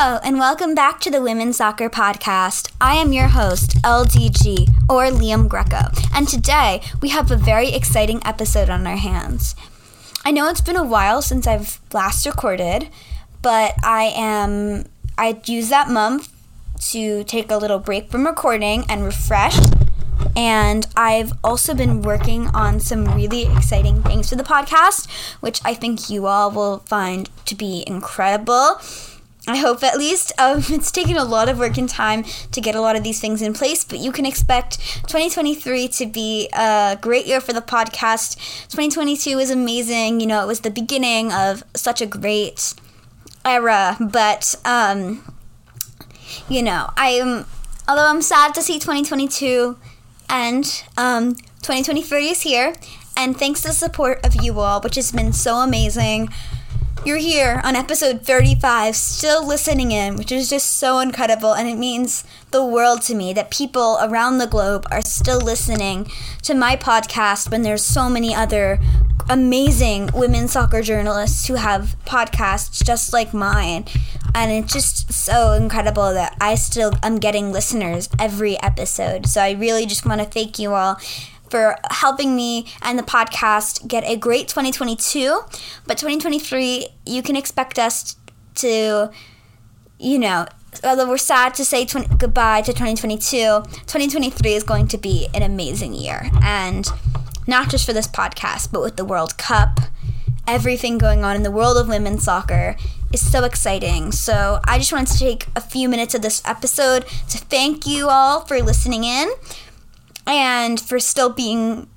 Hello, and welcome back to the Women's Soccer Podcast. I am your host, LDG, or Liam Greco, and today we have a very exciting episode on our hands. I know it's been a while since I've last recorded, but I am. I used that month to take a little break from recording and refresh. And I've also been working on some really exciting things for the podcast, which I think you all will find to be incredible. I hope at least. Um, it's taken a lot of work and time to get a lot of these things in place, but you can expect 2023 to be a great year for the podcast. 2022 was amazing. You know, it was the beginning of such a great era, but, um, you know, I'm, although I'm sad to see 2022 end, um, 2023 is here, and thanks to the support of you all, which has been so amazing you're here on episode 35, still listening in, which is just so incredible. And it means the world to me that people around the globe are still listening to my podcast when there's so many other amazing women soccer journalists who have podcasts just like mine. And it's just so incredible that I still am getting listeners every episode. So I really just want to thank you all for helping me and the podcast get a great 2022. But 2023, you can expect us to, you know, although we're sad to say 20, goodbye to 2022, 2023 is going to be an amazing year. And not just for this podcast, but with the World Cup, everything going on in the world of women's soccer is so exciting. So I just wanted to take a few minutes of this episode to thank you all for listening in and for still being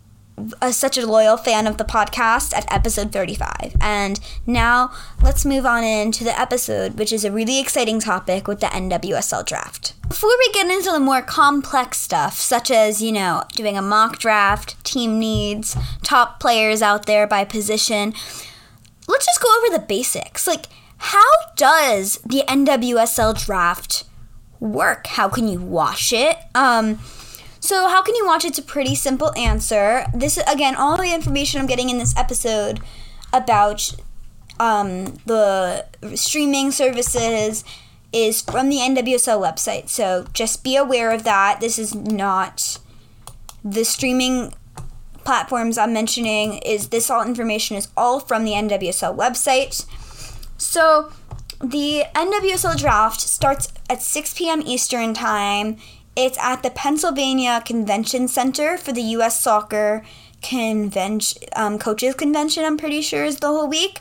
a, such a loyal fan of the podcast at episode 35. And now let's move on into the episode, which is a really exciting topic with the NWSL draft. Before we get into the more complex stuff, such as, you know, doing a mock draft, team needs, top players out there by position, let's just go over the basics. Like, how does the NWSL draft work? How can you watch it? Um, so, how can you watch? It's a pretty simple answer. This again, all the information I'm getting in this episode about um, the streaming services is from the NWSL website. So just be aware of that. This is not the streaming platforms I'm mentioning. Is this all information is all from the NWSL website? So the NWSL draft starts at 6 p.m. Eastern time it's at the Pennsylvania Convention Center for the U.S. Soccer Convention um, Coaches Convention. I'm pretty sure is the whole week,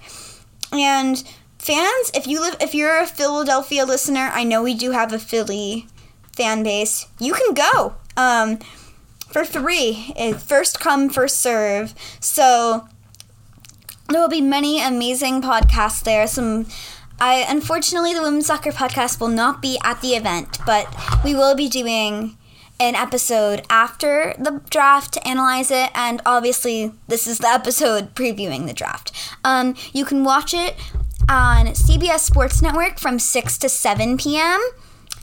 and fans, if you live, if you're a Philadelphia listener, I know we do have a Philly fan base. You can go um, for. It first come, first serve. So there will be many amazing podcasts there. Some I unfortunately the women's soccer podcast will not be at the event, but we will be doing an episode after the draft to analyze it, and obviously this is the episode previewing the draft. Um, you can watch it on CBS Sports Network from 6 to 7 p.m.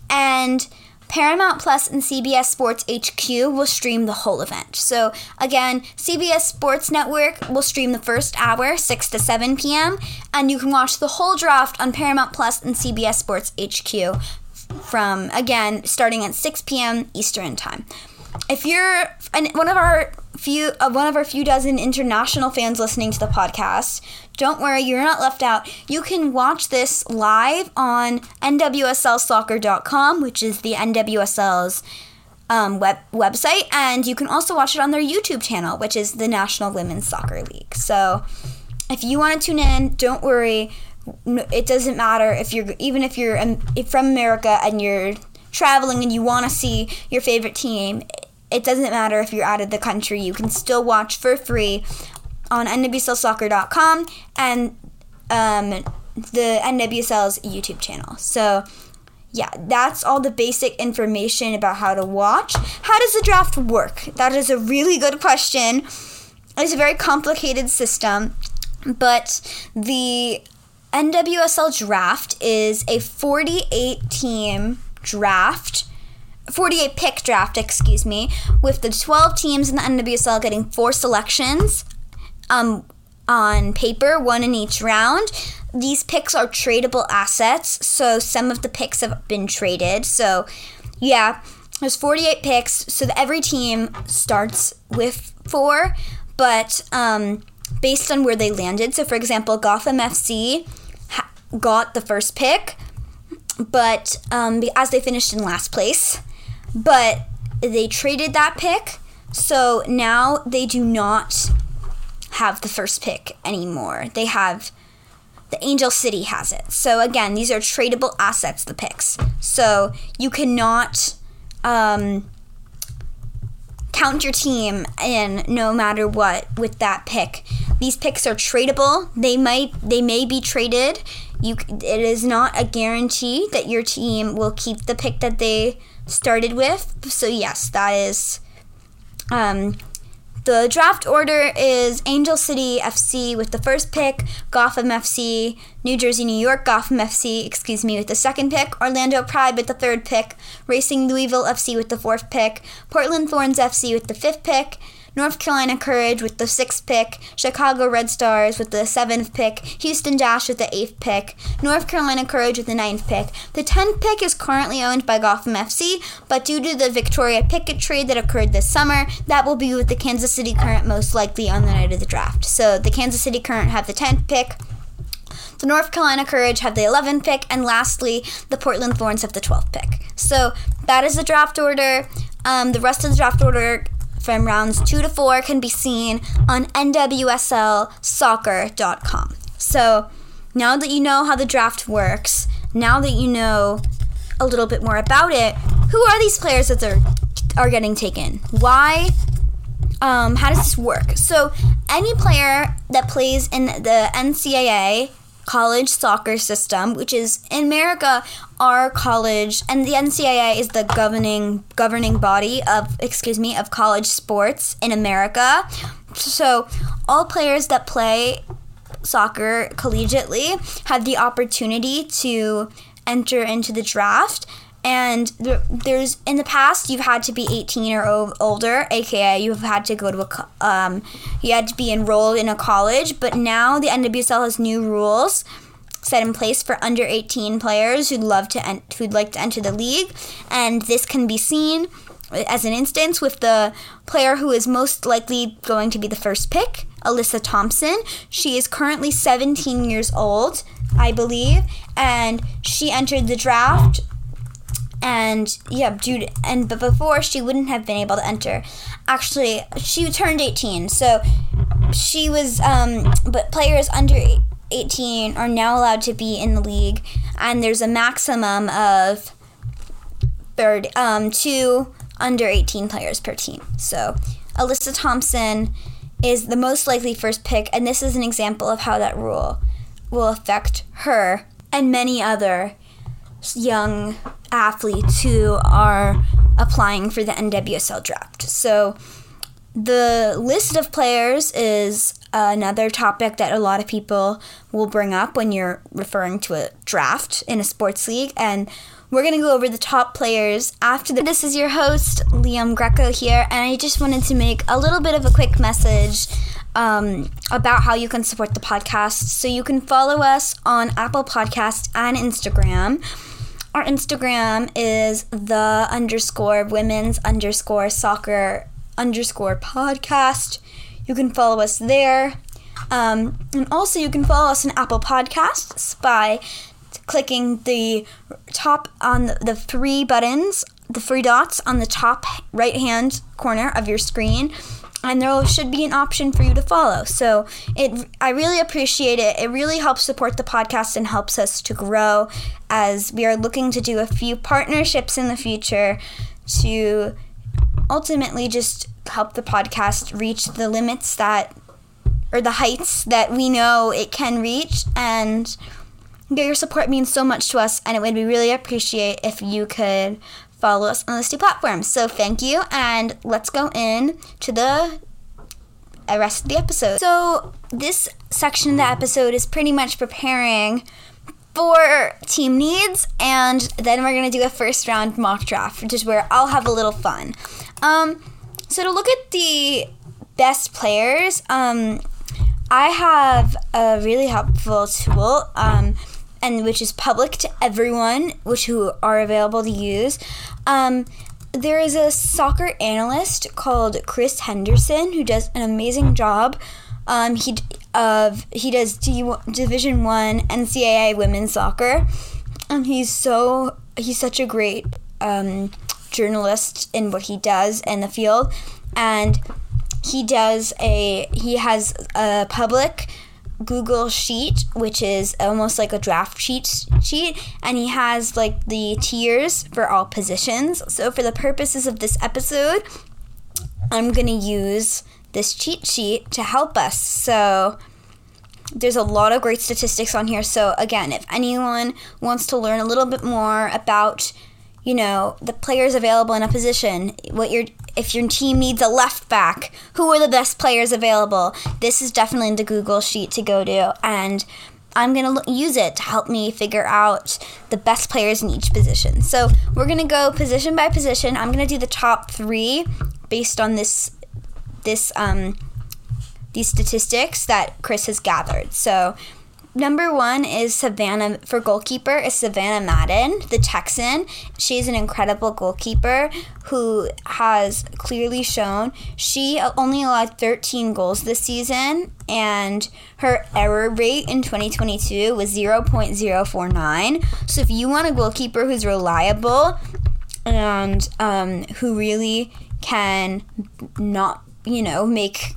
and Paramount Plus and CBS Sports HQ will stream the whole event. So, again, CBS Sports Network will stream the first hour, 6 to 7 p.m., and you can watch the whole draft on Paramount Plus and CBS Sports HQ from, again, starting at 6 p.m. Eastern Time. If you're one of our few uh, one of our few dozen international fans listening to the podcast, don't worry, you're not left out. You can watch this live on nwslsoccer.com, which is the NWSL's um, web website, and you can also watch it on their YouTube channel, which is the National Women's Soccer League. So, if you want to tune in, don't worry. It doesn't matter if you're even if you're um, from America and you're traveling and you want to see your favorite team it doesn't matter if you're out of the country, you can still watch for free on nwslsoccer.com and um, the NWSL's YouTube channel. So, yeah, that's all the basic information about how to watch. How does the draft work? That is a really good question. It's a very complicated system, but the NWSL draft is a 48 team draft 48 pick draft, excuse me, with the 12 teams in the NWSL getting four selections um, on paper, one in each round. these picks are tradable assets, so some of the picks have been traded. So, yeah, there's 48 picks, so every team starts with four, but um, based on where they landed. So, for example, Gotham FC ha- got the first pick, but um, as they finished in last place, but they traded that pick, so now they do not have the first pick anymore. They have the Angel City has it. So again, these are tradable assets, the picks. So you cannot um, count your team in no matter what with that pick. These picks are tradable. They might they may be traded. You it is not a guarantee that your team will keep the pick that they started with. So yes, that is um, the draft order is Angel City FC with the first pick, Gotham FC, New Jersey, New York, Gotham FC, excuse me, with the second pick, Orlando Pride with the third pick, Racing Louisville FC with the fourth pick, Portland Thorns FC with the fifth pick, North Carolina Courage with the sixth pick, Chicago Red Stars with the seventh pick, Houston Dash with the eighth pick, North Carolina Courage with the ninth pick. The tenth pick is currently owned by Gotham FC, but due to the Victoria Pickett trade that occurred this summer, that will be with the Kansas City Current most likely on the night of the draft. So the Kansas City Current have the tenth pick. The North Carolina Courage have the 11th pick, and lastly, the Portland Thorns have the 12th pick. So that is the draft order. Um, the rest of the draft order from rounds two to four can be seen on NWSLsoccer.com. So now that you know how the draft works, now that you know a little bit more about it, who are these players that are are getting taken? Why? Um, how does this work? So any player that plays in the NCAA college soccer system, which is in America our college and the NCAA is the governing governing body of excuse me of college sports in America. So all players that play soccer collegiately have the opportunity to enter into the draft and there, there's in the past you've had to be 18 or older aka you've had to go to a um, you had to be enrolled in a college but now the nwsl has new rules set in place for under 18 players who'd love to en- who'd like to enter the league. And this can be seen as an instance with the player who is most likely going to be the first pick alyssa thompson. She is currently 17 years old i believe and she entered the draft and yeah, dude, and but before she wouldn't have been able to enter. Actually, she turned 18, so she was. Um, but players under 18 are now allowed to be in the league, and there's a maximum of third um two under 18 players per team. So Alyssa Thompson is the most likely first pick, and this is an example of how that rule will affect her and many other young athletes who are applying for the NWSL draft. So the list of players is another topic that a lot of people will bring up when you're referring to a draft in a sports league and we're going to go over the top players after the- this is your host liam greco here and i just wanted to make a little bit of a quick message um, about how you can support the podcast so you can follow us on apple podcast and instagram our Instagram is the underscore women's underscore soccer underscore podcast. You can follow us there. Um, and also, you can follow us on Apple Podcasts by clicking the top on the three buttons, the three dots on the top right hand corner of your screen and there should be an option for you to follow. So it I really appreciate it. It really helps support the podcast and helps us to grow as we are looking to do a few partnerships in the future to ultimately just help the podcast reach the limits that or the heights that we know it can reach and your support means so much to us and it would be really appreciate if you could follow us on those two platforms. So thank you, and let's go in to the rest of the episode. So this section of the episode is pretty much preparing for team needs, and then we're gonna do a first round mock draft, which is where I'll have a little fun. Um, so to look at the best players, um, I have a really helpful tool, um, and which is public to everyone, which who are available to use. Um, there is a soccer analyst called Chris Henderson who does an amazing job. Um, he of he does D, Division One NCAA women's soccer, and he's so he's such a great um, journalist in what he does in the field, and he does a he has a public Google Sheet, which is almost like a draft sheet sheet, and he has like the tiers for all positions. So for the purposes of this episode, I'm gonna use this cheat sheet to help us. So there's a lot of great statistics on here. So again, if anyone wants to learn a little bit more about you know the players available in a position what your if your team needs a left back who are the best players available? This is definitely the google sheet to go to and i'm going to use it to help me figure out the best players in each position. So we're going to go position by position. I'm going to do the top three based on this this um these statistics that chris has gathered. So Number one is Savannah for goalkeeper is Savannah Madden, the Texan. She's an incredible goalkeeper who has clearly shown she only allowed 13 goals this season, and her error rate in 2022 was 0.049. So if you want a goalkeeper who's reliable and um, who really can not, you know, make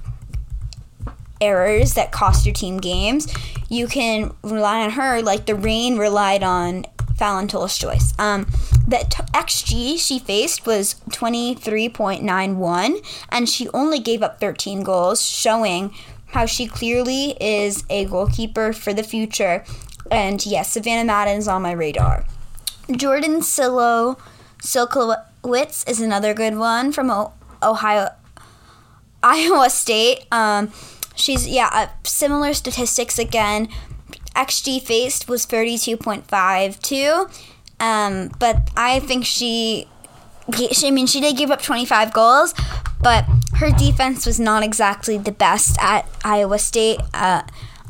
errors that cost your team games, you can rely on her like the Reign relied on Phallon Tullis-Joyce's. Um, the t- XG she faced was 23.91, and she only gave up 13 goals, showing how she clearly is a goalkeeper for the future. And yes, Savannah Madden is on my radar. Jordan Silo Silkowitz is another good one from o- Ohio, Iowa State. Um, She's yeah, uh, similar statistics again. XG faced was 32.52. Um, but I think she, she, I mean, she did give up 25 goals, but her defense was not exactly the best at Iowa State. Uh,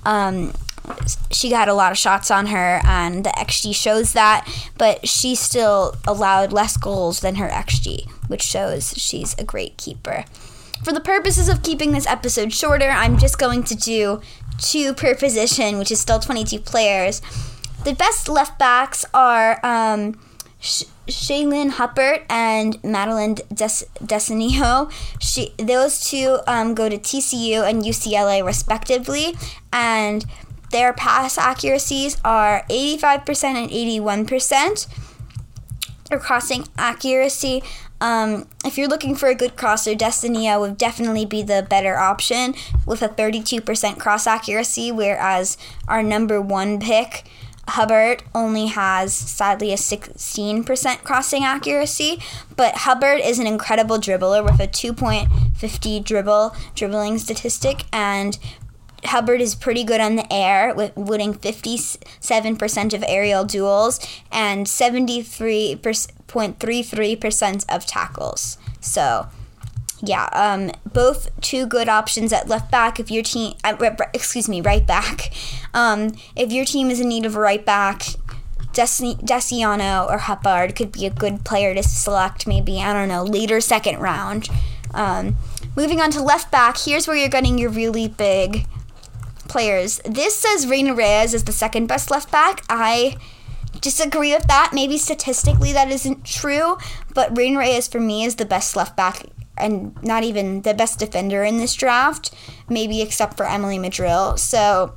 um, she got a lot of shots on her, and the XG shows that, but she still allowed less goals than her XG, which shows she's a great keeper. For the purposes of keeping this episode shorter, I'm just going to do two per position, which is still 22 players. The best left backs are um, Sh- Shaylin Huppert and Madeline Des- Desiano. She, those two um, go to TCU and UCLA respectively, and their pass accuracies are 85% and 81%. Their crossing accuracy um, if you're looking for a good crosser, Desiano would definitely be the better option with a 32% cross accuracy, whereas our number one pick, Hubbard, only has sadly a 16% crossing accuracy. But Hubbard is an incredible dribbler with a 2.50 dribble dribbling statistic, and Hubbard is pretty good on the air, with winning 57% of aerial duels and 73.33% of tackles. So, yeah, um, both two good options at left back. If your team, uh, excuse me, right back. Um, if your team is in need of a right back, Desiano or Hubbard could be a good player to select. Maybe I don't know later second round. Um, moving on to left back, here's where you're getting your really big players. This says Reyna Reyes is the second best left back. I disagree with that. Maybe statistically that isn't true, but Reyna Reyes for me is the best left back and not even the best defender in this draft, maybe except for Emily Madril. So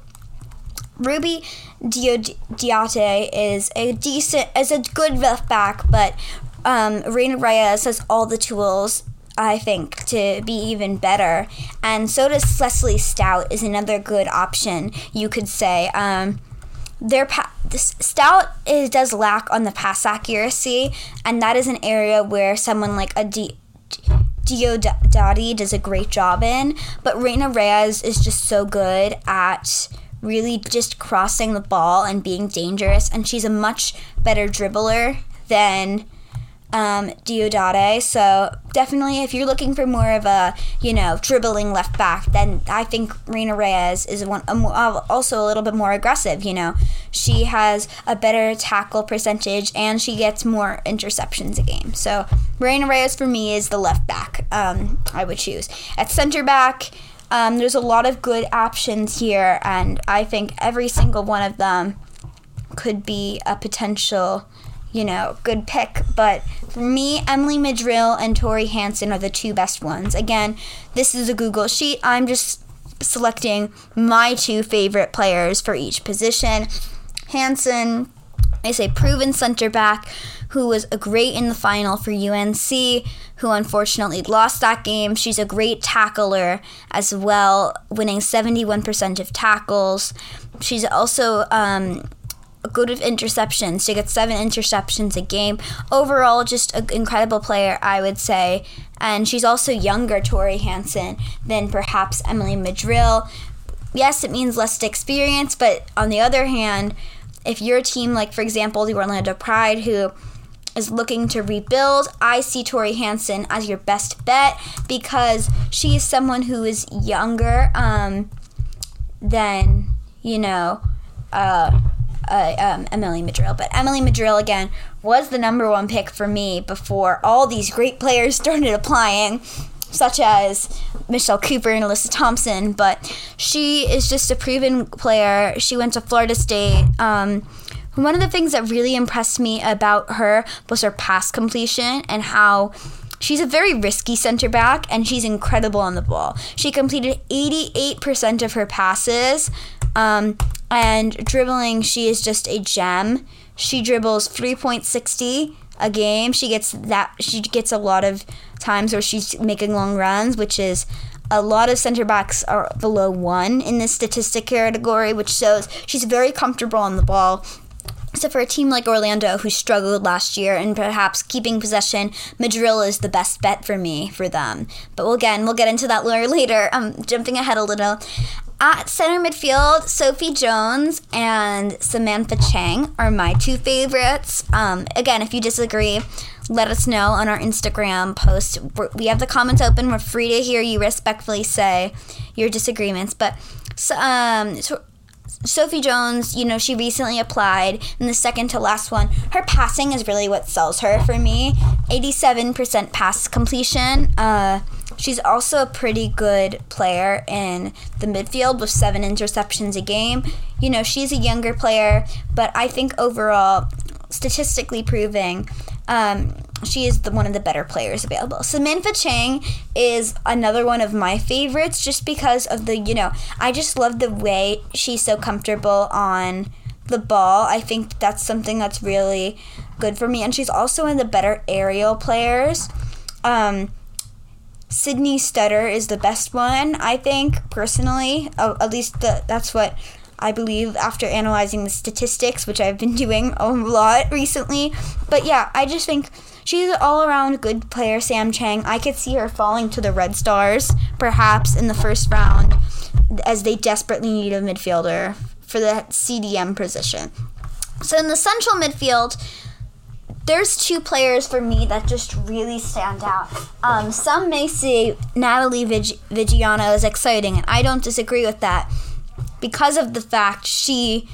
Ruby Diate is a decent, is a good left back, but um, Reyna Reyes has all the tools I think, to be even better. And so does Cecily Stout is another good option, you could say. Um, their pa- Stout is, does lack on the pass accuracy, and that is an area where someone like a D- Diodati does a great job in. But Reyna Reyes is just so good at really just crossing the ball and being dangerous, and she's a much better dribbler than um, Diodati. So definitely, if you're looking for more of a you know dribbling left back, then I think Reyna Reyes is one also a little bit more aggressive. You know, she has a better tackle percentage and she gets more interceptions a game. So Reyna Reyes for me is the left back. Um, I would choose at center back. Um, there's a lot of good options here, and I think every single one of them could be a potential you know, good pick. But for me, Emily Madril and Tori Hansen are the two best ones. Again, this is a Google sheet. I'm just selecting my two favorite players for each position. Hansen is a proven center back who was a great in the final for UNC, who unfortunately lost that game. She's a great tackler as well, winning 71% of tackles. She's also um, good with interceptions. She gets seven interceptions a game. Overall, just an incredible player, I would say. And she's also younger, Tori Hansen, than perhaps Emily Madril. Yes, it means less experience, but on the other hand, if you're a team like, for example, the Orlando Pride, who is looking to rebuild, I see Tori Hansen as your best bet because she is someone who is younger um, than, you know, uh, uh, um, Emily Madril. But Emily Madril, again, was the number one pick for me before all these great players started applying, such as Michelle Cooper and Alyssa Thompson. But she is just a proven player. She went to Florida State. Um, one of the things that really impressed me about her was her pass completion and how she's a very risky center back and she's incredible on the ball. She completed 88% of her passes. Um, and dribbling, she is just a gem. She dribbles 3.60 a game. She gets that she gets a lot of times where she's making long runs, which is a lot of center backs are below one in this statistic category, which shows she's very comfortable on the ball. So for a team like Orlando, who struggled last year and perhaps keeping possession, Madril is the best bet for me for them. But we'll, again, we'll get into that later. I'm um, jumping ahead a little. At center midfield, Sophie Jones and Samantha Chang are my two favorites. Um, again, if you disagree, let us know on our Instagram post. We have the comments open. We're free to hear you respectfully say your disagreements. But um, so Sophie Jones, you know, she recently applied in the second to last one. Her passing is really what sells her for me. 87% pass completion. Uh, She's also a pretty good player in the midfield with seven interceptions a game. You know, she's a younger player, but I think overall, statistically proving, um, she is the, one of the better players available. Samantha Chang is another one of my favorites just because of the, you know, I just love the way she's so comfortable on the ball. I think that's something that's really good for me. And she's also one of the better aerial players. Um, Sydney Stutter is the best one, I think, personally. Uh, at least the, that's what I believe after analyzing the statistics, which I've been doing a lot recently. But yeah, I just think she's an all around good player, Sam Chang. I could see her falling to the Red Stars, perhaps in the first round, as they desperately need a midfielder for the CDM position. So in the central midfield, there's two players for me that just really stand out. Um, some may say Natalie Vig- Viggiano is exciting, and I don't disagree with that because of the fact she,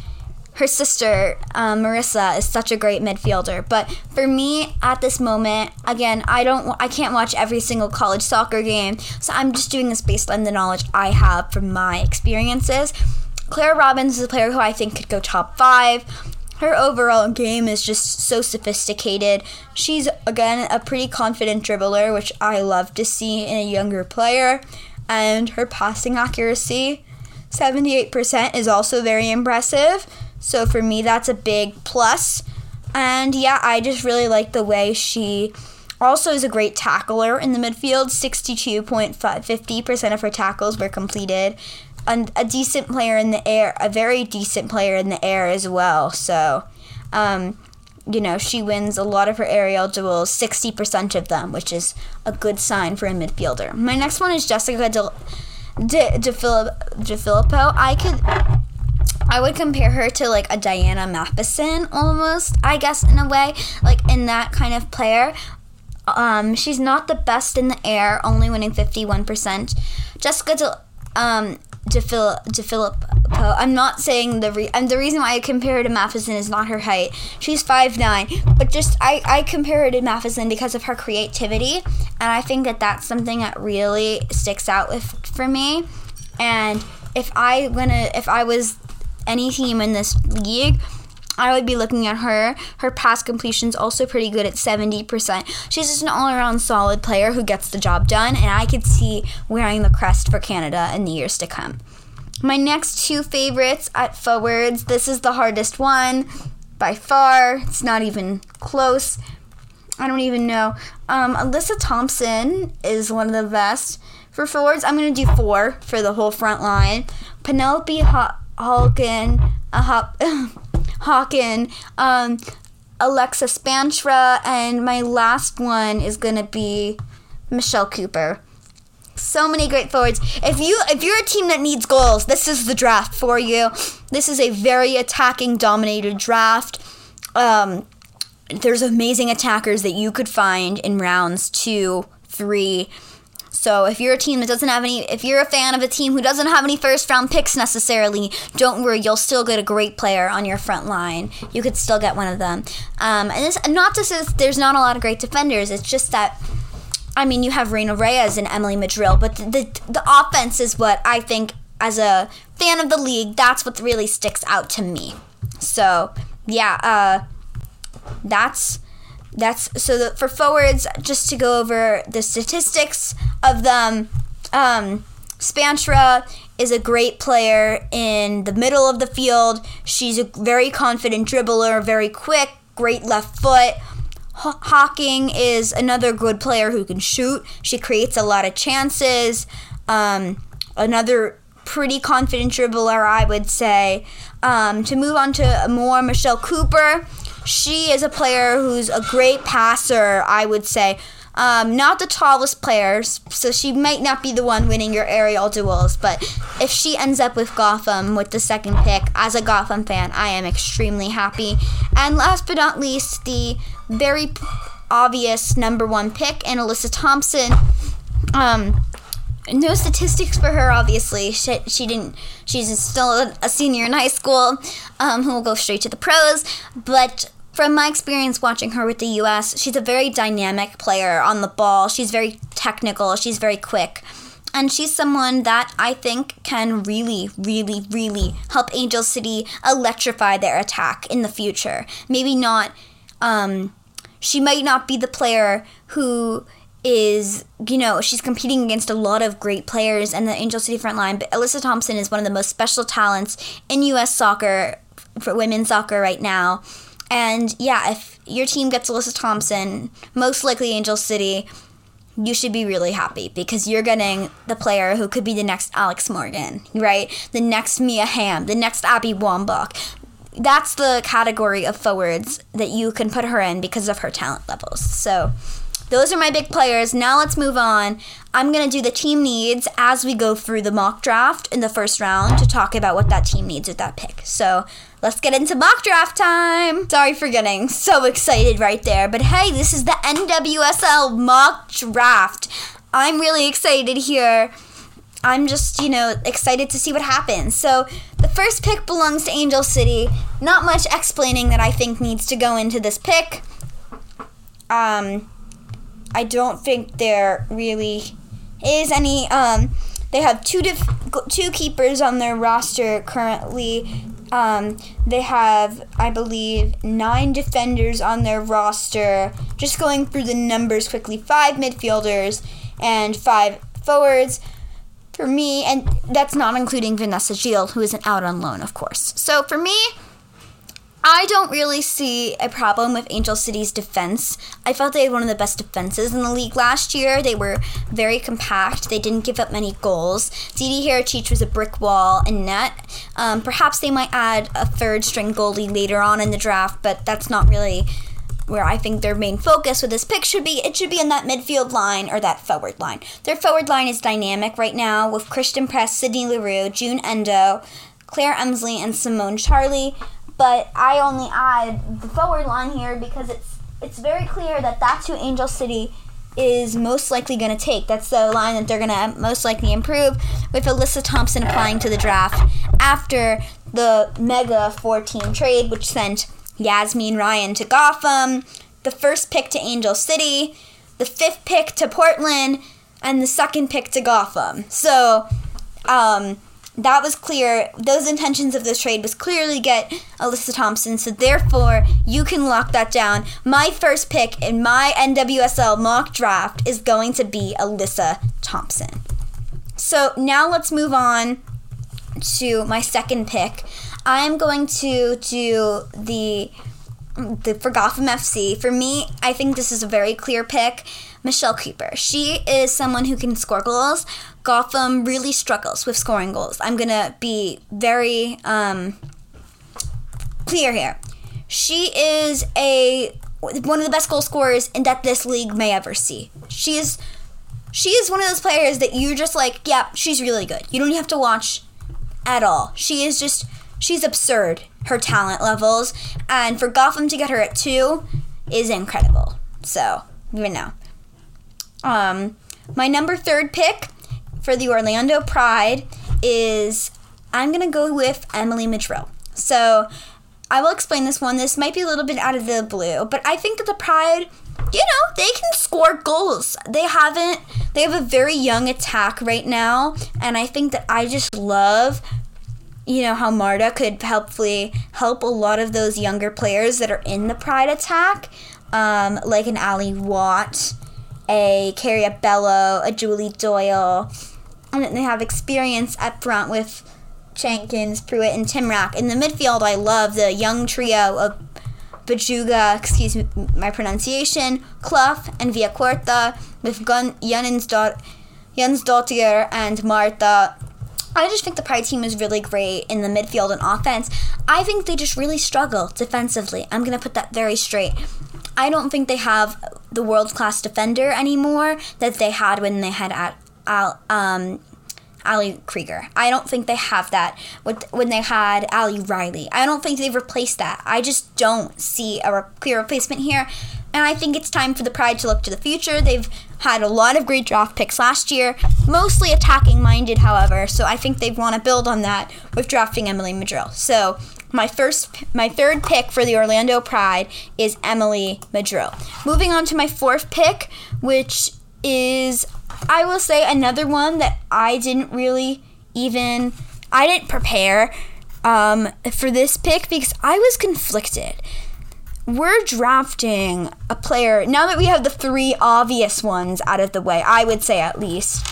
her sister um, Marissa, is such a great midfielder. But for me, at this moment, again, I don't, I can't watch every single college soccer game, so I'm just doing this based on the knowledge I have from my experiences. Claire Robbins is a player who I think could go top five her overall game is just so sophisticated. She's, again, a pretty confident dribbler, which I love to see in a younger player. And her passing accuracy, 78%, is also very impressive. So for me, that's a big plus. And yeah, I just really like the way she also is a great tackler in the midfield. 62.50% of her tackles were completed a, a decent player in the air, a very decent player in the air as well. So, um, you know, she wins a lot of her aerial duels, 60% of them, which is a good sign for a midfielder. My next one is Jessica De, De, De, Filippo. De Filippo. I could. I would compare her to like a Diana Matheson almost, I guess, in a way, like in that kind of player. Um, she's not the best in the air, only winning 51%. Jessica De, um, DeFilippo. I'm not saying the re- and the reason why I compare her to Matheson is not her height. She's 5'9", but just I, I compare her to Matheson because of her creativity, and I think that that's something that really sticks out with for me. And if I gonna if I was any team in this league, I would be looking at her. Her pass completion's also pretty good at 70%. She's just an all around solid player who gets the job done, and I could see wearing the crest for Canada in the years to come. My next two favorites at forwards, this is the hardest one by far. It's not even close. I don't even know. Um, Alyssa Thompson is one of the best. For forwards, I'm going to do four for the whole front line. Penelope Halkin, uh, Hop- Hocking, um, Alexa Spaanstra, and my last one is gonna be Michelle Cooper. So many great forwards. If you if you're a team that needs goals, this is the draft for you. This is a very attacking dominated draft. Um, there's amazing attackers that you could find in rounds two, three, so if you're a team that doesn't have any, if you're a fan of a team who doesn't have any first round picks necessarily, don't worry, you'll still get a great player on your front line. You could still get one of them. Um, and it's not to say there's not a lot of great defenders. It's just that. I mean, you have Reyna Reyes and Emily Madril, but the, the, the offense is what I think, as a fan of the league, that's what really sticks out to me. So, yeah, uh, that's that's so the, for forwards. Just to go over the statistics of them, um, Spaanstra is a great player in the middle of the field. She's a very confident dribbler, very quick, great left foot. Hocking is another good player who can shoot. She creates a lot of chances. Um, another pretty confident dribbler, I would say. Um, to move on to more, Michelle Cooper she is a player who's a great passer, I would say. Um, not the tallest players, so she might not be the one winning your aerial duels. But if she ends up with Gotham with the second pick, as a Gotham fan, I am extremely happy. And last but not least, the very obvious number one pick, and Alyssa Thompson. Um, no statistics for her, obviously. She, she didn't. She's still a senior in high school, um, who will go straight to the pros. But from my experience watching her with the U.S., she's a very dynamic player on the ball. She's very technical. She's very quick. And she's someone that I think can really, really, really help Angel City electrify their attack in the future. Maybe not. Um, she might not be the player who is, you know, she's competing against a lot of great players in the Angel City front line, but Alyssa Thompson is one of the most special talents in U.S. soccer, for women's soccer right now. And yeah, if your team gets Alyssa Thompson, most likely Angel City, you should be really happy because you're getting the player who could be the next Alex Morgan, right? The next Mia Hamm, the next Abby Wambach. That's the category of forwards that you can put her in because of her talent levels. So those are my big players. Now let's move on. I'm going to do the team needs as we go through the mock draft in the first round to talk about what that team needs with that pick. So let's get into mock draft time. Sorry for getting so excited right there, but hey, this is the NWSL mock draft. I'm really excited here. I'm just, you know, excited to see what happens. So, the first pick belongs to Angel City. Not much explaining that I think needs to go into this pick. Um, I don't think there really is any. Um, they have two def- two keepers on their roster currently. Um, they have, I believe, nine defenders on their roster. Just going through the numbers quickly: five midfielders and five forwards. For me, and that's not including Vanessa Gilles, who isn't out on loan, of course. So for me, I don't really see a problem with Angel City's defense. I felt they had one of the best defenses in the league last year. They were very compact. They didn't give up many goals. Didi Haračić was a brick wall and net. Um, perhaps they might add a third string goalie later on in the draft, but that's not really where I think their main focus with this pick should be. It should be in that midfield line or that forward line. Their forward line is dynamic right now with Christen Press, Sydney Leroux, Jun Endo, Claire Emslie, and Simone Charley but I only add the forward line here because it's it's very clear that that's who Angel City is most likely going to take. That's the line that they're going to most likely improve with Alyssa Thompson applying to the draft after the mega four team trade, which sent Yazmeen Ryan to Gotham, the first pick to Angel City, the fifth pick to Portland, and the second pick to Gotham. So, um, that was clear. Those intentions of this trade was clearly get Alyssa Thompson. So therefore, you can lock that down. My first pick in my NWSL mock draft is going to be Alyssa Thompson. So now let's move on to my second pick. I am going to do the the for Gotham FC. For me, I think this is a very clear pick. Michelle Cooper. She is someone who can score goals. Gotham really struggles with scoring goals. I'm gonna be very um, clear here. She is a one of the best goal scorers in that this league may ever see. She is she is one of those players that you just like, yeah, she's really good. You don't even have to watch at all. She is just she's absurd her talent levels and for Gotham to get her at 2 is incredible. So, you know. Um my number 3rd pick for the Orlando Pride is I'm going to go with Emily Madril. So I will explain this one. This might be a little bit out of the blue, but I think that the Pride, you know, they can score goals. They haven't, they have a very young attack right now, and I think that I just love. You know how Marta could helpfully help a lot of those younger players that are in the Pride attack, um, like an Ally Watt, a Carrie Bello, a Julie Doyle, and then they have experience up front with Jenkins, Pruitt, and Tymrak. In the midfield, I love the young trio of Bajuga, excuse me, my pronunciation, Cluff, and Villacorta with Gun- Jonsdottir and Martha. I just think the Pride team is really great in the midfield and offense. I think they just really struggle defensively. I'm going to put that very straight. I don't think they have the world class defender anymore that they had when they had at Al, um, Ali Krieger. I don't think they have that with, when they had Ali Riley. I don't think they've replaced that. I just don't see a re- clear replacement here. And I think it's time for the Pride to look to the future. They've had a lot of great draft picks last year, mostly attacking minded, however. So I think they want to build on that with drafting Emily Madril. So my first, my third pick for the Orlando Pride is Emily Madril. Moving on to my fourth pick, which is I will say another one that I didn't really even I didn't prepare um, for this pick because I was conflicted. We're drafting a player now that we have the three obvious ones out of the way. I would say at least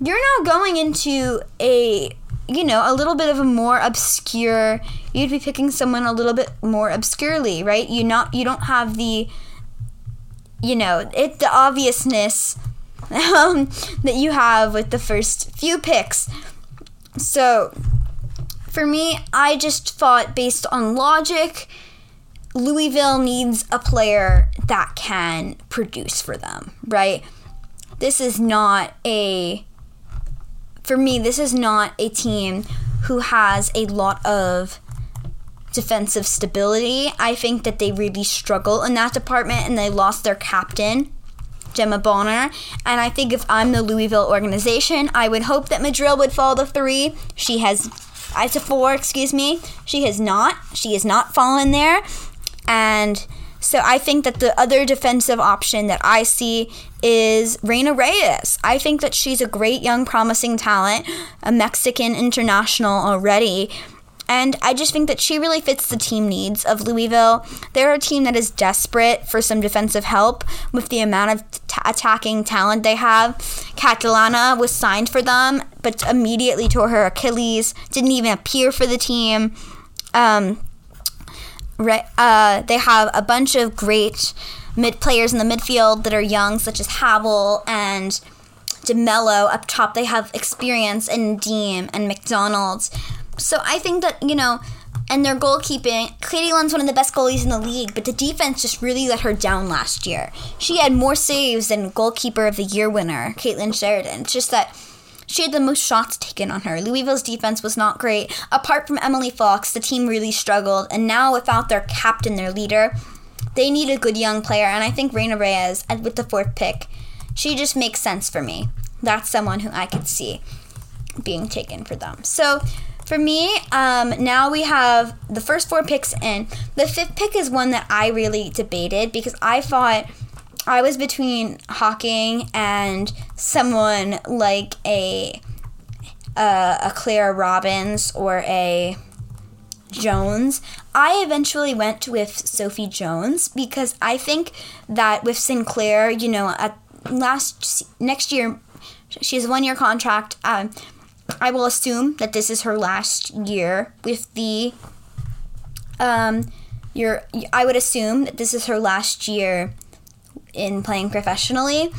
you're now going into a you know a little bit of a more obscure. You'd be picking someone a little bit more obscurely, right? You not you don't have the you know it the obviousness um, that you have with the first few picks. So, for me, I just thought based on logic, Louisville needs a player that can produce for them, right? This is not a, for me, this is not a team who has a lot of defensive stability. I think that they really struggle in that department and they lost their captain Gemma Bonner. And I think if I'm the Louisville organization, I would hope that Madril would fall to three. She has, I to four, excuse me. She has not. She has not fallen there. And so I think that the other defensive option that I see is Reyna Reyes. I think that she's a great young, promising talent, a Mexican international already. And I just think that she really fits the team needs of Louisville. They're a team that is desperate for some defensive help with the amount of t- attacking talent they have. Catalana was signed for them, but immediately tore her Achilles, didn't even appear for the team. Um, uh, they have a bunch of great mid players in the midfield that are young, such as Havel and DeMelo. Up top, they have experience in Deem and McDonald's. So I think that, you know, and their goalkeeping, Katie Lund's one of the best goalies in the league, but the defense just really let her down last year. She had more saves than goalkeeper of the year winner, Kailen Sheridan. It's just that she had the most shots taken on her. Louisville's defense was not great. Apart from Emily Fox, the team really struggled, and now without their captain, their leader, they need a good young player, and I think Reyna Reyes with the fourth pick, she just makes sense for me. That's someone who I could see being taken for them. So for me, um, now we have the first four picks in. The fifth pick is one that I really debated because I thought I was between Hocking and someone like a a, a Claire Robbins or a Jones. I eventually went with Sophie Jones because I think that with Sinclair, you know, at last next year, she has one year contract. Um, I will assume that this is her last year with the. Um, your I would assume that this is her last year in playing professionally.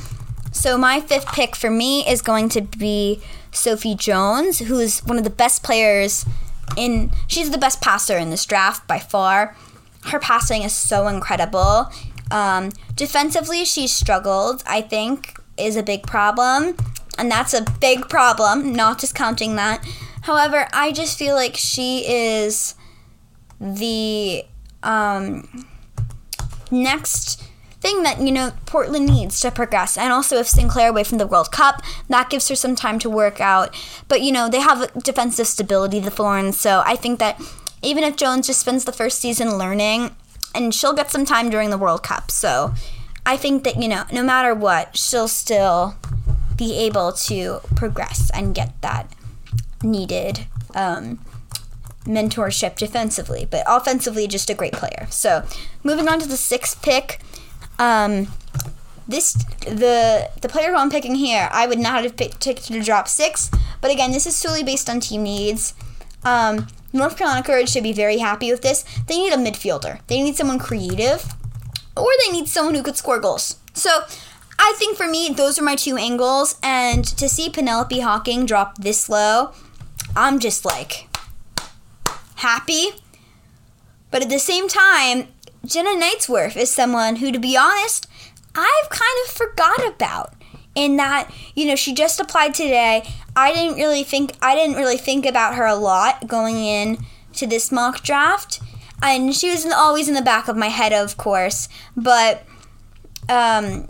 So my fifth pick for me is going to be Sophie Jones, who is one of the best players in she's the best passer in this draft by far. Her passing is so incredible. Um, defensively, she struggled, I think, is a big problem. And that's a big problem, not discounting that. However, I just feel like she is the um, next thing that you know Portland needs to progress. And also, if Sinclair away from the World Cup, that gives her some time to work out. But you know, they have defensive stability, the Thorns. So I think that even if Jones just spends the first season learning, and she'll get some time during the World Cup. So I think that you know, no matter what, she'll still be able to progress and get that needed. Um, mentorship defensively, but offensively, just a great player. So, moving on to the sixth pick, um, this the the player who I'm picking here, I would not have picked to drop six, but again, this is solely based on team needs. Um, North Carolina Courage should be very happy with this. They need a midfielder. They need someone creative, or they need someone who could score goals. So, I think for me, those are my two angles. And to see Penelope Hocking drop this low, I'm just like happy. But at the same time, Jenna Knightsworth is someone who, to be honest, I've kind of forgot about. In that, you know, she just applied today. I didn't really think I didn't really think about her a lot going in to this mock draft, and she was always in the back of my head, of course. But um,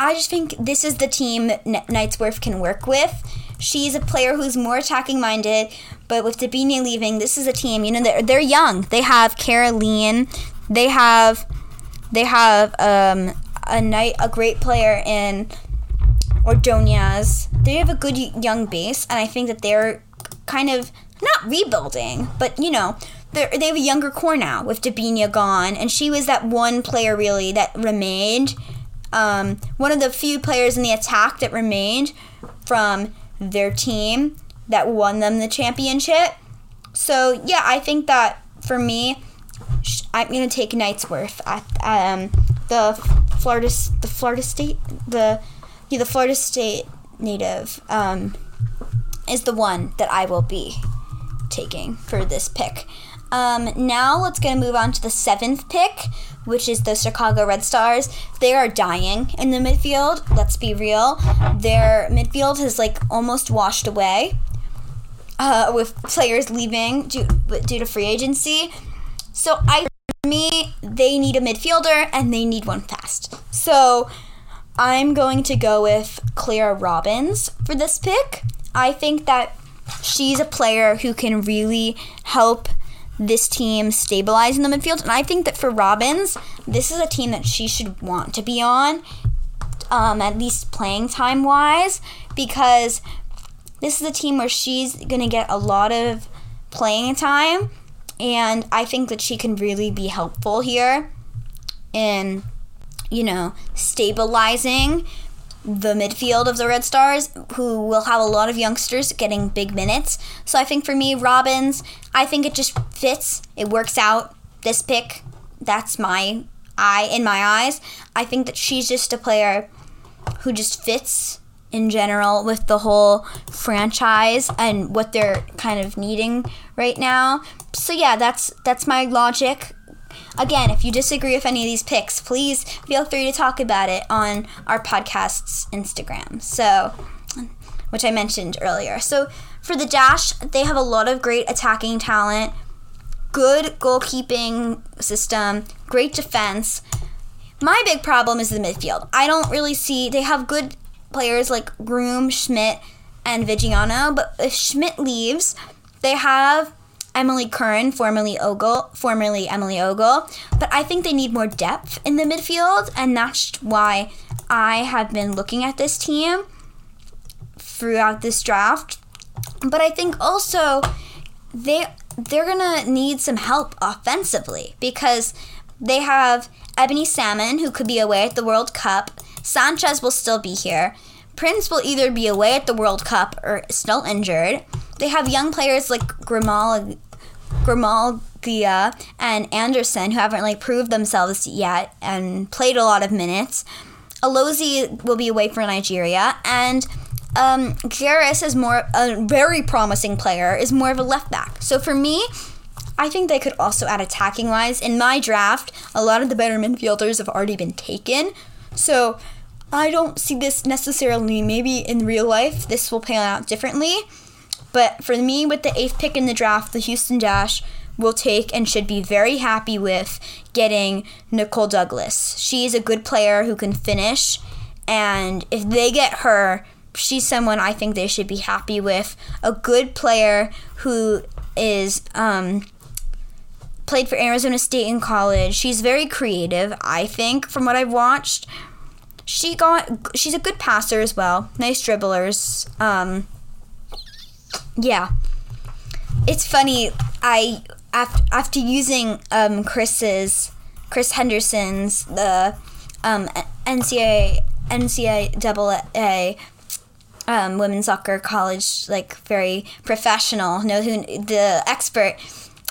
I just think this is the team that Nighsworth can work with. She's a player who's more attacking minded, but with Debinha leaving, this is a team. You know, they're, they're young. They have Kerolin, they have they have um, a night a great player in Ordonez. They have a good young base, and I think that they're kind of not rebuilding, but you know, they have a younger core now with Debinha gone, and she was that one player really that remained. Um, one of the few players in the attack that remained from their team that won them the championship. So yeah, I think that for me, I'm gonna take Nighsworth at um, the Florida the Florida State the yeah, the Florida State native um, is the one that I will be taking for this pick. Um, now let's gonna move on to the seventh pick, which is the Chicago Red Stars. They are dying in the midfield. Let's be real. Their midfield has like almost washed away uh, with players leaving due, due to free agency. So I, me, they need a midfielder and they need one fast. So I'm going to go with Clara Robbins for this pick. I think that she's a player who can really help this team stabilize in the midfield. And I think that for Robbins, this is a team that she should want to be on, um, at least playing time wise, because this is a team where she's going to get a lot of playing time and I think that she can really be helpful here in, you know, stabilizing the midfield of the Red Stars, who will have a lot of youngsters getting big minutes. So I think for me, Robbins, I think it just fits. It works out. This pick, that's my eye in my eyes. I think that she's just a player who just fits in general with the whole franchise and what they're kind of needing right now. So yeah, that's that's my logic. Again, if you disagree with any of these picks, please feel free to talk about it on our podcast's Instagram. So, which I mentioned earlier. So, for the Dash, they have a lot of great attacking talent, good goalkeeping system, great defense. my big problem is the midfield. I don't really see they have good players like Groom, Schmidt, and Viggiano, but if Schmidt leaves, they have Emily Curran, formerly Ogle, formerly Emily Ogle, but I think they need more depth in the midfield, and that's why I have been looking at this team throughout this draft. But I think also they they're gonna need some help offensively because they have Ebony Salmon, who could be away at the World Cup. Sanchez will still be here. Prince will either be away at the World Cup or still injured. They have young players like Grimal, and Anderson who haven't really proved themselves yet and played a lot of minutes. Alozie will be away for Nigeria, and um, Garris is more a very promising player. Is more of a left back. So for me, I think they could also add attacking wise. In my draft, a lot of the better midfielders have already been taken. So I don't see this necessarily. Maybe in real life, this will pan out differently. But for me, with the eighth pick in the draft, the Houston Dash will take and should be very happy with getting Nicole Douglas. She's a good player who can finish. And if they get her, she's someone I think they should be happy with. A good player who is um, played for Arizona State in college. She's very creative, I think, from what I've watched. She got she's a good passer as well. Nice dribblers. Um, yeah. It's funny. I after after using um, Chris's Chris Henderson's the um, NCAA NCAA um, women's soccer college like very professional know who the expert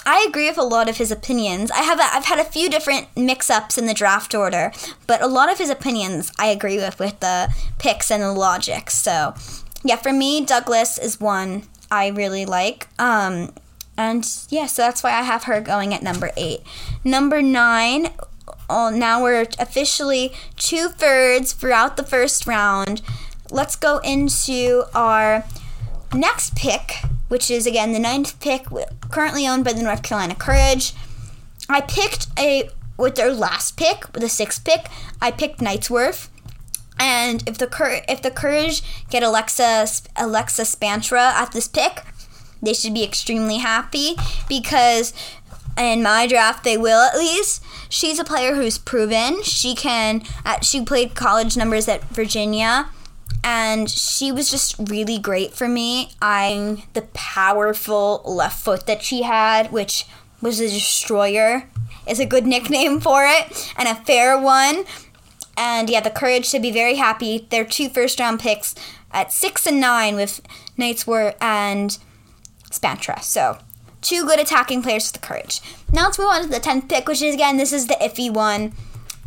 I agree with a lot of his opinions. I have a, I've had a few different mix-ups in the draft order, but a lot of his opinions I agree with with the picks and the logic. So, yeah, for me, Douglas is one I really like. Um, and yeah, so that's why I have her going at number eight. Number nine. Oh, now we're officially two thirds throughout the first round. Let's go into our next pick, which is again the ninth pick, currently owned by the North Carolina Courage. I picked a with their last pick, with the sixth pick, I picked Knightsworth. And if the Cur- if the Courage get Alexa Alexa Spaanstra at this pick, they should be extremely happy because in my draft they will at least. She's a player who's proven she can. She played college numbers at Virginia and she was just really great for me. I'm the powerful left foot that she had, which was a destroyer, is a good nickname for it, and a fair one. And yeah, the courage to be very happy. They're two first round picks at six and nine with Knightsworth and Spaanstra. So two good attacking players for the courage. Now let's move on to the tenth pick, which is again this is the iffy one.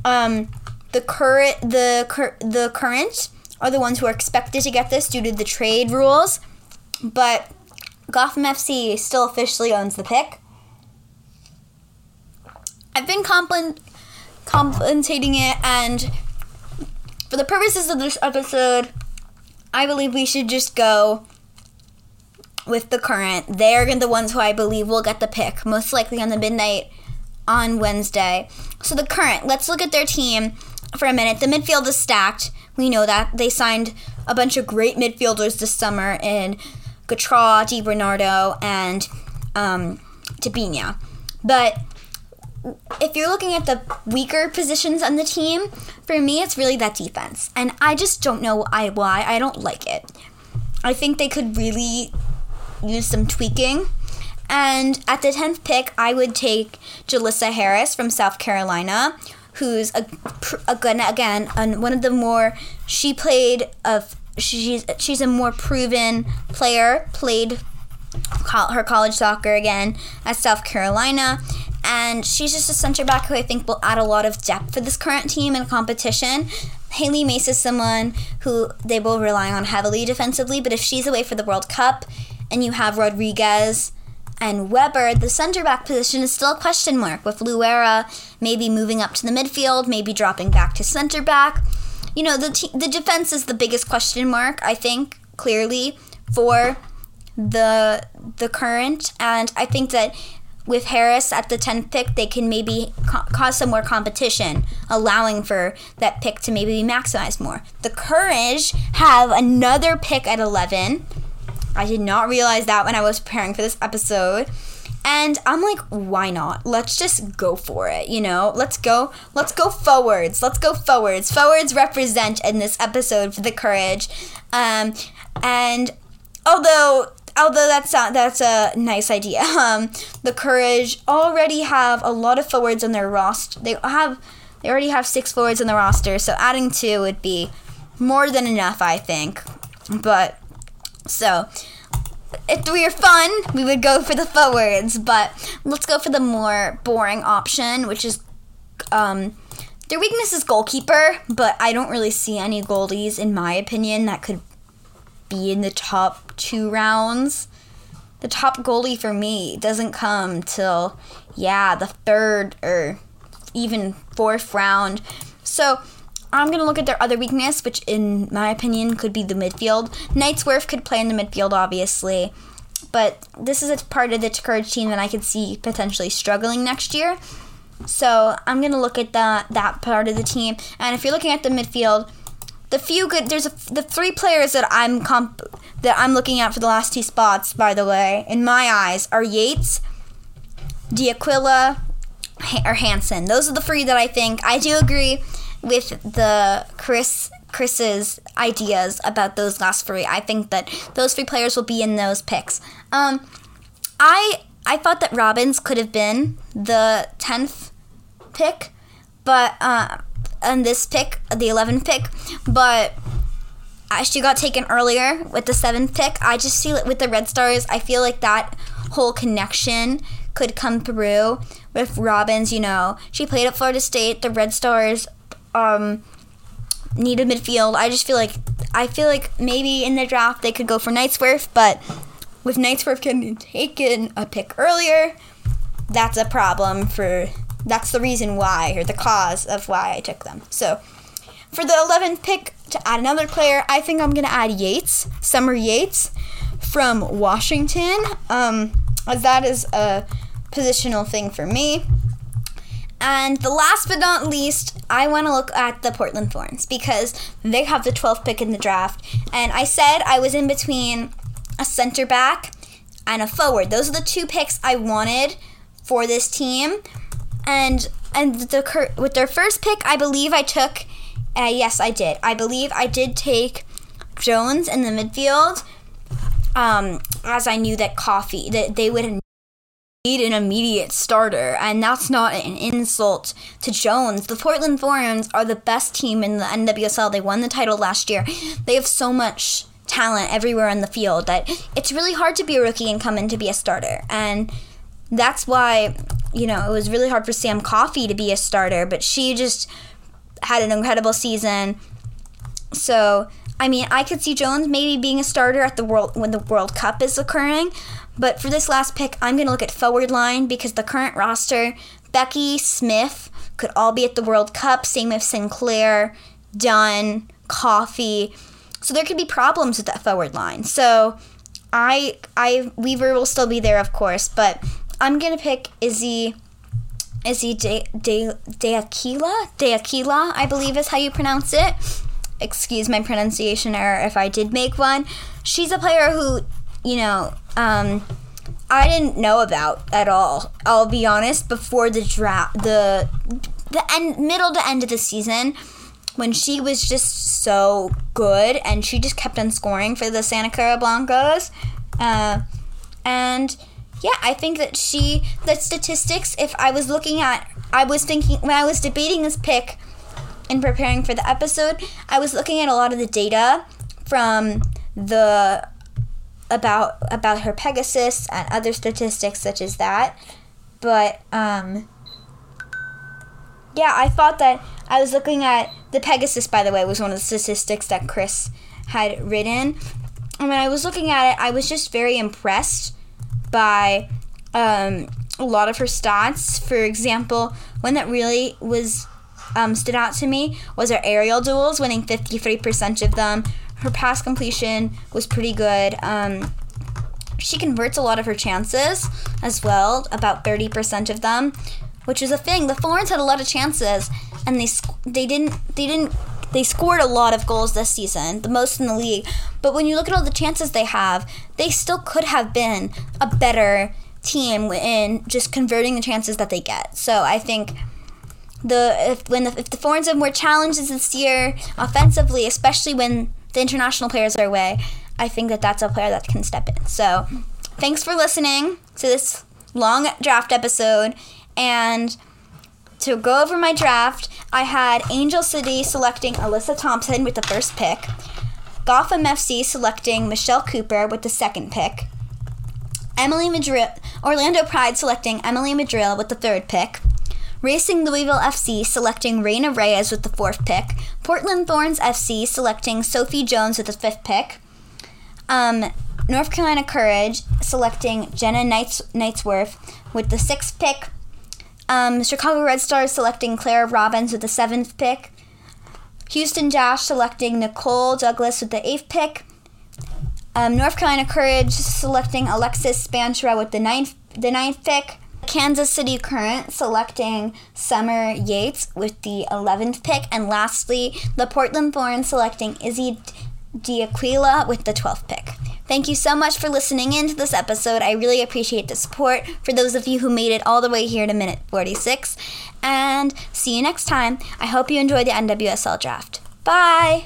Um, the current the cur- the current are the ones who are expected to get this due to the trade rules. But Gotham FC still officially owns the pick. I've been compl- compensating it, and for the purposes of this episode, I believe we should just go with the current. They're the ones who I believe will get the pick, most likely on the midnight on Wednesday. So the current, let's look at their team for a minute. The midfield is stacked. We know that they signed a bunch of great midfielders this summer in Gautrat, Di Bernardo, and um. But if you're looking at the weaker positions on the team, for me, it's really that defense. And I just don't know why I don't like it. I think they could really use some tweaking. And at the 10th pick, I would take Jyllissa Harris from South Carolina, who's a, a good again one of the more she played of she's she's a more proven player played her college soccer again at South Carolina and she's just a center back who I think will add a lot of depth for this current team and competition. Hailie Mace is someone who they will rely on heavily defensively, but if she's away for the World Cup and you have Rodriguez and Weber, the center back position is still a question mark, with Luera maybe moving up to the midfield, maybe dropping back to center back. You know, the, the defense is the biggest question mark, I think, clearly, for the the current. And I think that with Harris at the 10th pick, they can maybe ca- cause some more competition, allowing for that pick to maybe be maximized more. The Courage have another pick at 11. I did not realize that when I was preparing for this episode. And I'm like, why not? Let's just go for it, you know? Let's go. Let's go forwards. Let's go forwards. Forwards represent in this episode for the courage. Um, and although although that's not, that's a nice idea. Um, the Courage already have a lot of forwards on their roster. They have they already have six forwards on the roster, so adding two would be more than enough, I think. But so if we were fun, we would go for the forwards, but let's go for the more boring option, which is um, their weakness is goalkeeper, but I don't really see any goalies, in my opinion, that could be in the top two rounds. The top goalie for me doesn't come till, yeah, the third or even fourth round. So I'm going to look at their other weakness, which in my opinion could be the midfield. Knightsworth could play in the midfield, obviously. But this is a part of the Courage team that I could see potentially struggling next year. So I'm gonna look at that that part of the team. And if you're looking at the midfield, the few good there's a, the three players that I'm comp that I'm looking at for the last two spots. By the way, in my eyes, are Yates, D'Aquila, or Hansen. Those are the three that I think. I do agree with the Chris Chris's ideas about those last three. I think that those three players will be in those picks. Um, I I thought that Robbins could have been the tenth pick, but uh, and this pick, the eleventh pick, but she got taken earlier with the seventh pick. I just feel it with the Red Stars. I feel like that whole connection could come through with Robbins. You know, she played at Florida State. The Red Stars um, need a midfield. I just feel like I feel like maybe in the draft they could go for Knightsworth, but with Knightsworth getting taken a pick earlier, that's a problem for that's the reason why or the cause of why I took them. So for the 11th pick to add another player, I think I'm gonna add Yates, Summer Yates from Washington, um, as that is a positional thing for me. And the last but not least, I want to look at the Portland Thorns because they have the 12th pick in the draft. And I said I was in between a center back and a forward. Those are the two picks I wanted for this team. And and the with their first pick, I believe I took uh, yes, I did. I believe I did take Jones in the midfield. Um, as I knew that Coffey that they would an immediate starter, and that's not an insult to Jones. The Portland Thorns are the best team in the NWSL. They won the title last year. They have so much talent everywhere on the field that it's really hard to be a rookie and come in to be a starter. And that's why, you know, it was really hard for Sam Coffey to be a starter, but she just had an incredible season. So, I mean, I could see Jones maybe being a starter at the world when the World Cup is occurring, but for this last pick, I'm going to look at forward line because the current roster, Becky, Smith, could all be at the World Cup. Same with Sinclair, Dunn, Coffey. So there could be problems with that forward line. So I, I Weaver will still be there, of course, but I'm gonna pick Izzy. Izzy De, De, De Aquila? De Aquila, I believe is how you pronounce it. Excuse my pronunciation error if I did make one. She's a player who, you know, um, I didn't know about at all. I'll be honest. Before the draft, the the end, middle to end of the season, when she was just so good and she just kept on scoring for the Santa Clara Broncos, uh, and yeah, I think that she the statistics. If I was looking at, I was thinking when I was debating this pick and preparing for the episode, I was looking at a lot of the data from the about about her Pegasus and other statistics such as that. But um, yeah, I thought that I was looking at the Pegasus. By the way, was one of the statistics that Chris had written, and when I was looking at it, I was just very impressed by um, a lot of her stats. For example, one that really was um, stood out to me was her aerial duels, winning 53% of them her pass completion was pretty good. Um, she converts a lot of her chances as well, about 30% of them, which is a thing. The Thorns had a lot of chances and they they didn't they didn't they scored a lot of goals this season, the most in the league. But when you look at all the chances they have, they still could have been a better team in just converting the chances that they get. So I think the if when the, if the Thorns have more challenges this year offensively, especially when the international players are away, I think that that's a player that can step in. So thanks for listening to this long draft episode and to go over my draft, I had Angel City selecting Alyssa Thompson with the first pick, Gotham FC selecting Michelle Cooper with the second pick, Emily Madril, Orlando Pride selecting Emily Madril with the third pick, Racing Louisville FC selecting Reyna Reyes with the fourth pick, Portland Thorns FC selecting Sophie Jones with the fifth pick, um, North Carolina Courage selecting Jenna Knights- Knightsworth with the sixth pick, um, Chicago Red Stars selecting Clara Robbins with the seventh pick. Houston Dash selecting Nicole Douglas with the eighth pick. Um, North Carolina Courage selecting Alexis Spaanstra with the ninth, the ninth pick. Kansas City Current selecting Summer Yates with the 11th pick. And lastly, the Portland Thorns selecting Izzy D'Aquila with the 12th pick. Thank you so much for listening in to this episode. I really appreciate the support for those of you who made it all the way here to minute 46. And see you next time. I hope you enjoy the NWSL draft. Bye!